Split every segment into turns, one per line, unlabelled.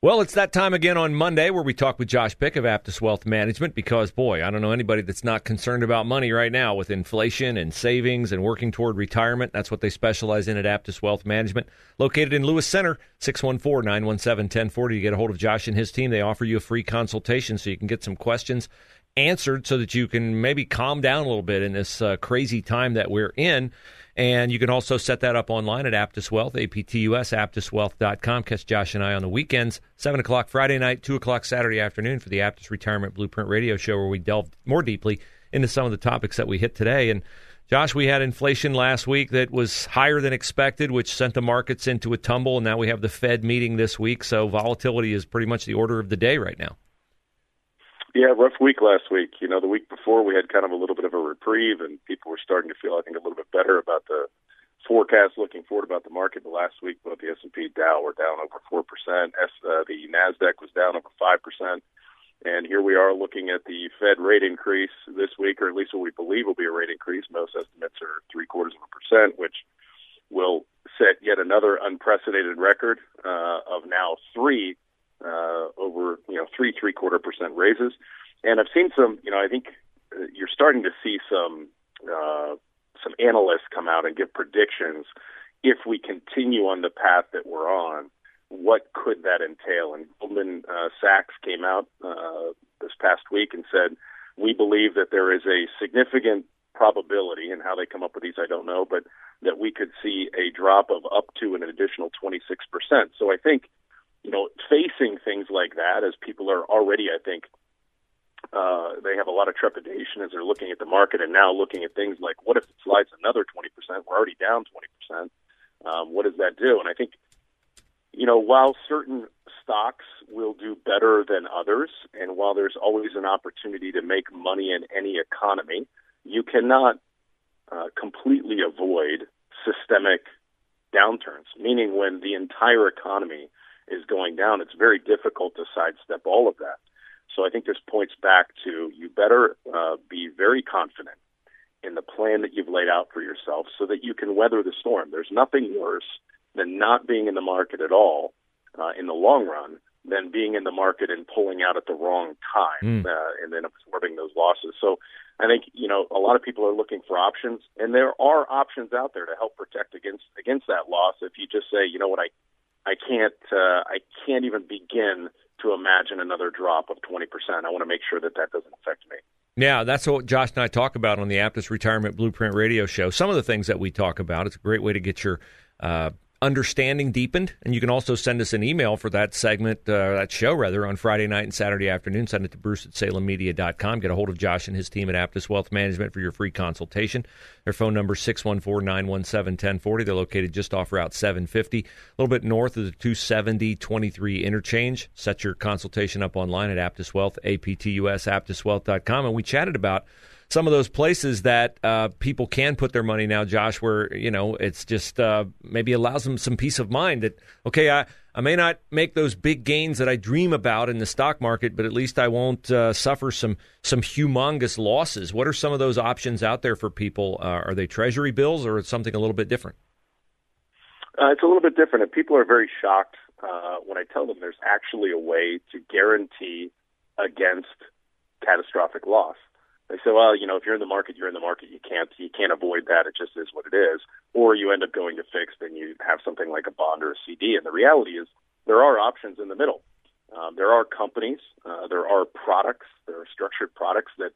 Well, it's that time again on Monday where we talk with Josh Pick of Aptus Wealth Management because, boy, I don't know anybody that's not concerned about money right now with inflation and savings and working toward retirement. That's what they specialize in at Aptus Wealth Management. Located in Lewis Center, 614 917 1040. You get a hold of Josh and his team. They offer you a free consultation so you can get some questions answered so that you can maybe calm down a little bit in this uh, crazy time that we're in. And you can also set that up online at Aptus Wealth, A-P-T-U-S, aptuswealth.com. Catch Josh and I on the weekends, 7 o'clock Friday night, 2 o'clock Saturday afternoon for the Aptus Retirement Blueprint Radio Show, where we delve more deeply into some of the topics that we hit today. And Josh, we had inflation last week that was higher than expected, which sent the markets into a tumble. And now we have the Fed meeting this week. So volatility is pretty much the order of the day right now.
Yeah, rough week last week. You know, the week before we had kind of a little bit of a reprieve, and people were starting to feel, I think, a little bit better about the forecast looking forward about the market. But last week, both the S and P Dow were down over four percent. Uh, the Nasdaq was down over five percent. And here we are looking at the Fed rate increase this week, or at least what we believe will be a rate increase. Most estimates are three quarters of a percent, which will set yet another unprecedented record uh, of now three uh, over you know three three quarter percent raises, and I've seen some. You know, I think uh, you're starting to see some uh, some analysts come out and give predictions. If we continue on the path that we're on, what could that entail? And Goldman uh, Sachs came out uh, this past week and said, we believe that there is a significant probability, and how they come up with these, I don't know, but that we could see a drop of up to an additional 26%. So I think you know, facing things like that as people are already, I think, uh, they have a lot of trepidation as they're looking at the market and now looking at things like what if it slides another 20%? We're already down 20%. Um, what does that do? And I think, you know, while certain stocks will do better than others, and while there's always an opportunity to make money in any economy, you cannot uh, completely avoid systemic downturns, meaning when the entire economy is going down, it's very difficult to sidestep all of that. So I think this points back to you better uh, be very confident in the plan that you've laid out for yourself so that you can weather the storm. There's nothing worse than not being in the market at all uh, in the long run than being in the market and pulling out at the wrong time mm. uh, and then absorbing those losses. So I think you know a lot of people are looking for options, and there are options out there to help protect against against that loss. If you just say, you know what, I I can't uh, I can't even begin to imagine another drop of 20%. I want to make sure that that doesn't affect me.
Yeah, that's what Josh and I talk about on the Aptus Retirement Blueprint Radio Show. Some of the things that we talk about. It's a great way to get your uh, understanding deepened. And you can also send us an email for that segment, uh, that show rather, on Friday night and Saturday afternoon. Send it to Bruce at salemmedia.com. Get a hold of Josh and his team at Aptus Wealth Management for your free consultation. Their phone number is 614 917 1040. They're located just off Route 750, a little bit north of the 270 23 interchange. Set your consultation up online at Aptus Wealth, A-P-T-U-S, aptuswealth.com. And we chatted about some of those places that uh, people can put their money now, Josh, where you know it's just uh, maybe allows them some peace of mind that okay, I I may not make those big gains that I dream about in the stock market, but at least I won't uh, suffer some some humongous losses. What are some of those options out there for people? Uh, are they Treasury bills or something a little bit different?
Uh, it's a little bit different, and people are very shocked uh, when I tell them there's actually a way to guarantee against catastrophic loss. They say, well, you know, if you're in the market, you're in the market. You can't you can't avoid that. It just is what it is. Or you end up going to fixed and you have something like a bond or a CD. And the reality is there are options in the middle. Um, there are companies, uh, there are products, there are structured products that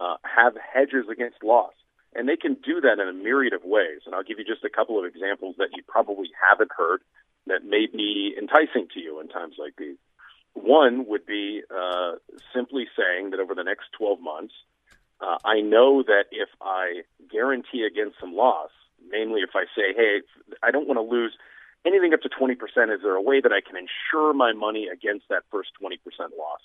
uh, have hedges against loss. And they can do that in a myriad of ways. And I'll give you just a couple of examples that you probably haven't heard that may be enticing to you in times like these. One would be uh, simply saying that over the next 12 months, uh, I know that if I guarantee against some loss, namely if I say, hey, I don't want to lose anything up to 20%, is there a way that I can insure my money against that first 20% loss?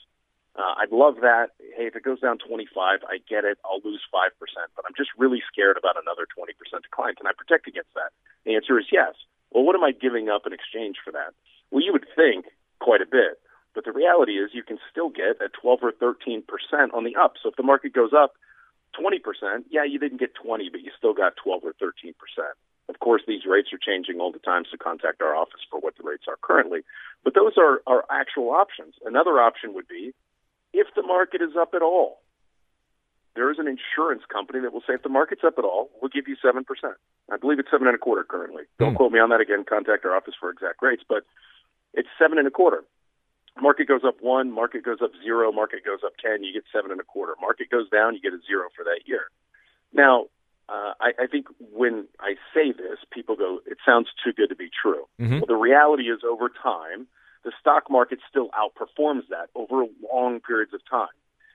Uh, I'd love that. Hey, if it goes down 25, I get it. I'll lose 5%, but I'm just really scared about another 20% decline. Can I protect against that? The answer is yes. Well, what am I giving up in exchange for that? Well, you would think quite a bit, but the reality is you can still get a 12 or 13% on the up. So if the market goes up 20%, yeah, you didn't get 20, but you still got 12 or 13%. Of course, these rates are changing all the time, so contact our office for what the rates are currently. But those are, are actual options. Another option would be if the market is up at all. There is an insurance company that will say if the market's up at all, we'll give you seven percent. I believe it's seven and a quarter currently. Don't mm. quote me on that again. Contact our office for exact rates, but it's seven and a quarter. Market goes up one, market goes up zero, market goes up ten, you get seven and a quarter. Market goes down, you get a zero for that year. Now, uh, I, I think when I say this, people go, "It sounds too good to be true." Mm-hmm. Well, the reality is, over time, the stock market still outperforms that over long periods of time.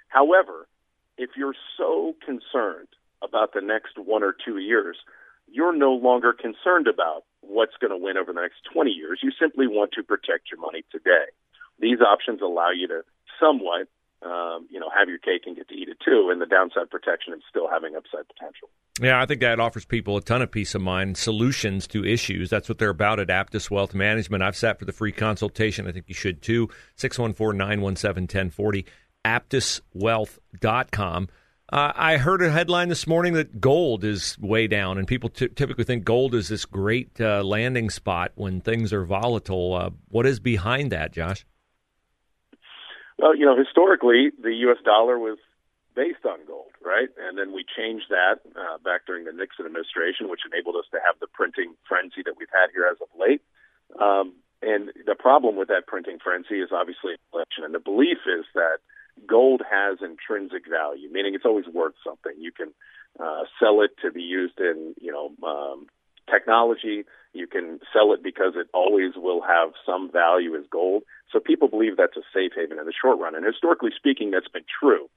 However, if you're so concerned about the next one or two years, you're no longer concerned about what's going to win over the next 20 years. You simply want to protect your money today. These options allow you to somewhat, um, you know, have your cake and get to eat it too, and the downside protection and still having upside potential.
Yeah, I think that offers people a ton of peace of mind, solutions to issues. That's what they're about at Aptus Wealth Management. I've sat for the free consultation. I think you should too. 614 917 1040, aptuswealth.com. Uh, I heard a headline this morning that gold is way down, and people t- typically think gold is this great uh, landing spot when things are volatile. Uh, what is behind that, Josh?
Well, you know, historically, the U.S. dollar was based on gold, right? And then we changed that uh, back during the Nixon administration, which enabled us to have the printing frenzy that we've had here as of late. Um, and the problem with that printing frenzy is obviously inflation. And the belief is that gold has intrinsic value, meaning it's always worth something. You can uh, sell it to be used in, you know, um, technology. You can sell it because it always will have some value as gold. So people believe that's a safe haven in the short run. And historically speaking, that's been true.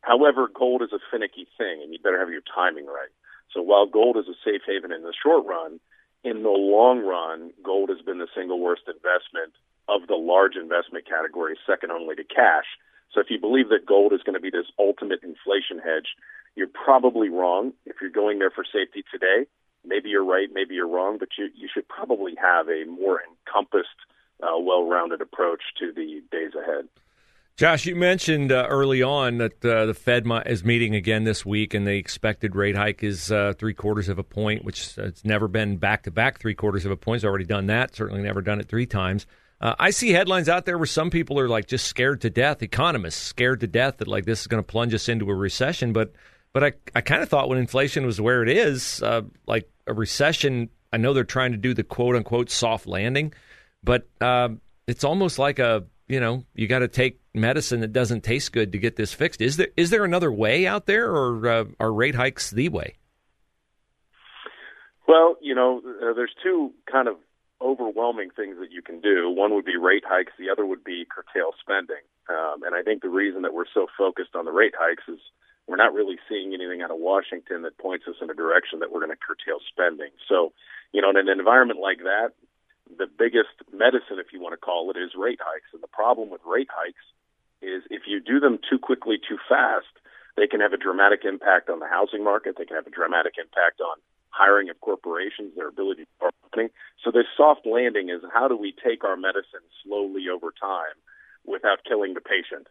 However, gold is a finicky thing, and you better have your timing right. So while gold is a safe haven in the short run, in the long run, gold has been the single worst investment of the large investment category, second only to cash. So if you believe that gold is going to be this ultimate inflation hedge, you're probably wrong. If you're going there for safety today, maybe you're right, maybe you're wrong, but you, you should probably have a more encompassed, uh, well-rounded approach to the days ahead.
Josh, you mentioned uh, early on that uh, the Fed is meeting again this week, and the expected rate hike is uh, three quarters of a point, which it's never been back to back three quarters of a point. It's already done that. Certainly never done it three times. Uh, I see headlines out there where some people are like just scared to death. Economists scared to death that like this is going to plunge us into a recession. But but I I kind of thought when inflation was where it is, uh, like a recession. I know they're trying to do the quote unquote soft landing, but uh, it's almost like a you know, you got to take medicine that doesn't taste good to get this fixed. Is there is there another way out there, or uh, are rate hikes the way?
Well, you know, uh, there's two kind of overwhelming things that you can do. One would be rate hikes. The other would be curtail spending. Um, and I think the reason that we're so focused on the rate hikes is we're not really seeing anything out of Washington that points us in a direction that we're going to curtail spending. So, you know, in an environment like that, the biggest medicine, if you want to call it, is rate hikes. And the problem with rate hikes is if you do them too quickly, too fast, they can have a dramatic impact on the housing market. They can have a dramatic impact on hiring of corporations, their ability to marketing. So this soft landing is how do we take our medicine slowly over time without killing the patient?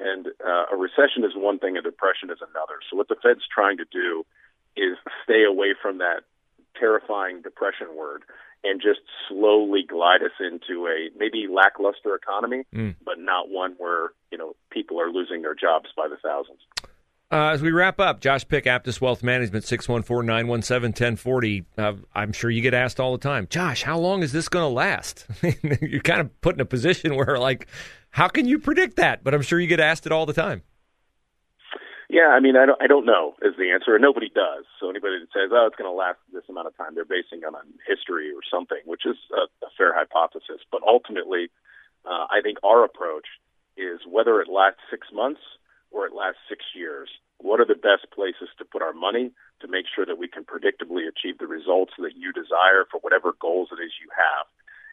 And uh, a recession is one thing, a depression is another. So what the Fed's trying to do is stay away from that terrifying depression word and just slowly glide us into a maybe lackluster economy, mm. but not one where you know people are losing their jobs by the thousands.
Uh, as we wrap up, Josh Pick, Aptus Wealth Management, 614-917-1040. Uh, I'm sure you get asked all the time, Josh, how long is this going to last? You're kind of put in a position where, like, how can you predict that? But I'm sure you get asked it all the time.
Yeah, I mean, I don't, I don't know is the answer, and nobody does. So anybody that says, "Oh, it's going to last this amount of time," they're basing it on history or something, which is a, a fair hypothesis. But ultimately, uh, I think our approach is whether it lasts six months or it lasts six years. What are the best places to put our money to make sure that we can predictably achieve the results that you desire for whatever goals it is you have?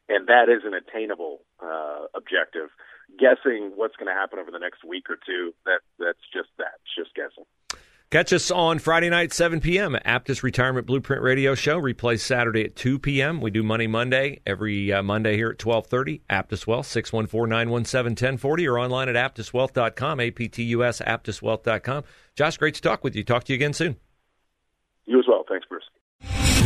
And that is an attainable uh, objective. Guessing what's going to happen over the next week or two, that that's just that. It's just guessing.
Catch us on Friday night, 7 p.m. Aptus Retirement Blueprint Radio Show. Replay Saturday at 2 p.m. We do Money Monday every uh, Monday here at 1230. Aptus Wealth, 614-917-1040 or online at aptuswealth.com, A-P-T-U-S, aptuswealth.com. Josh, great to talk with you. Talk to you again soon.
You as well. Thanks, Bruce.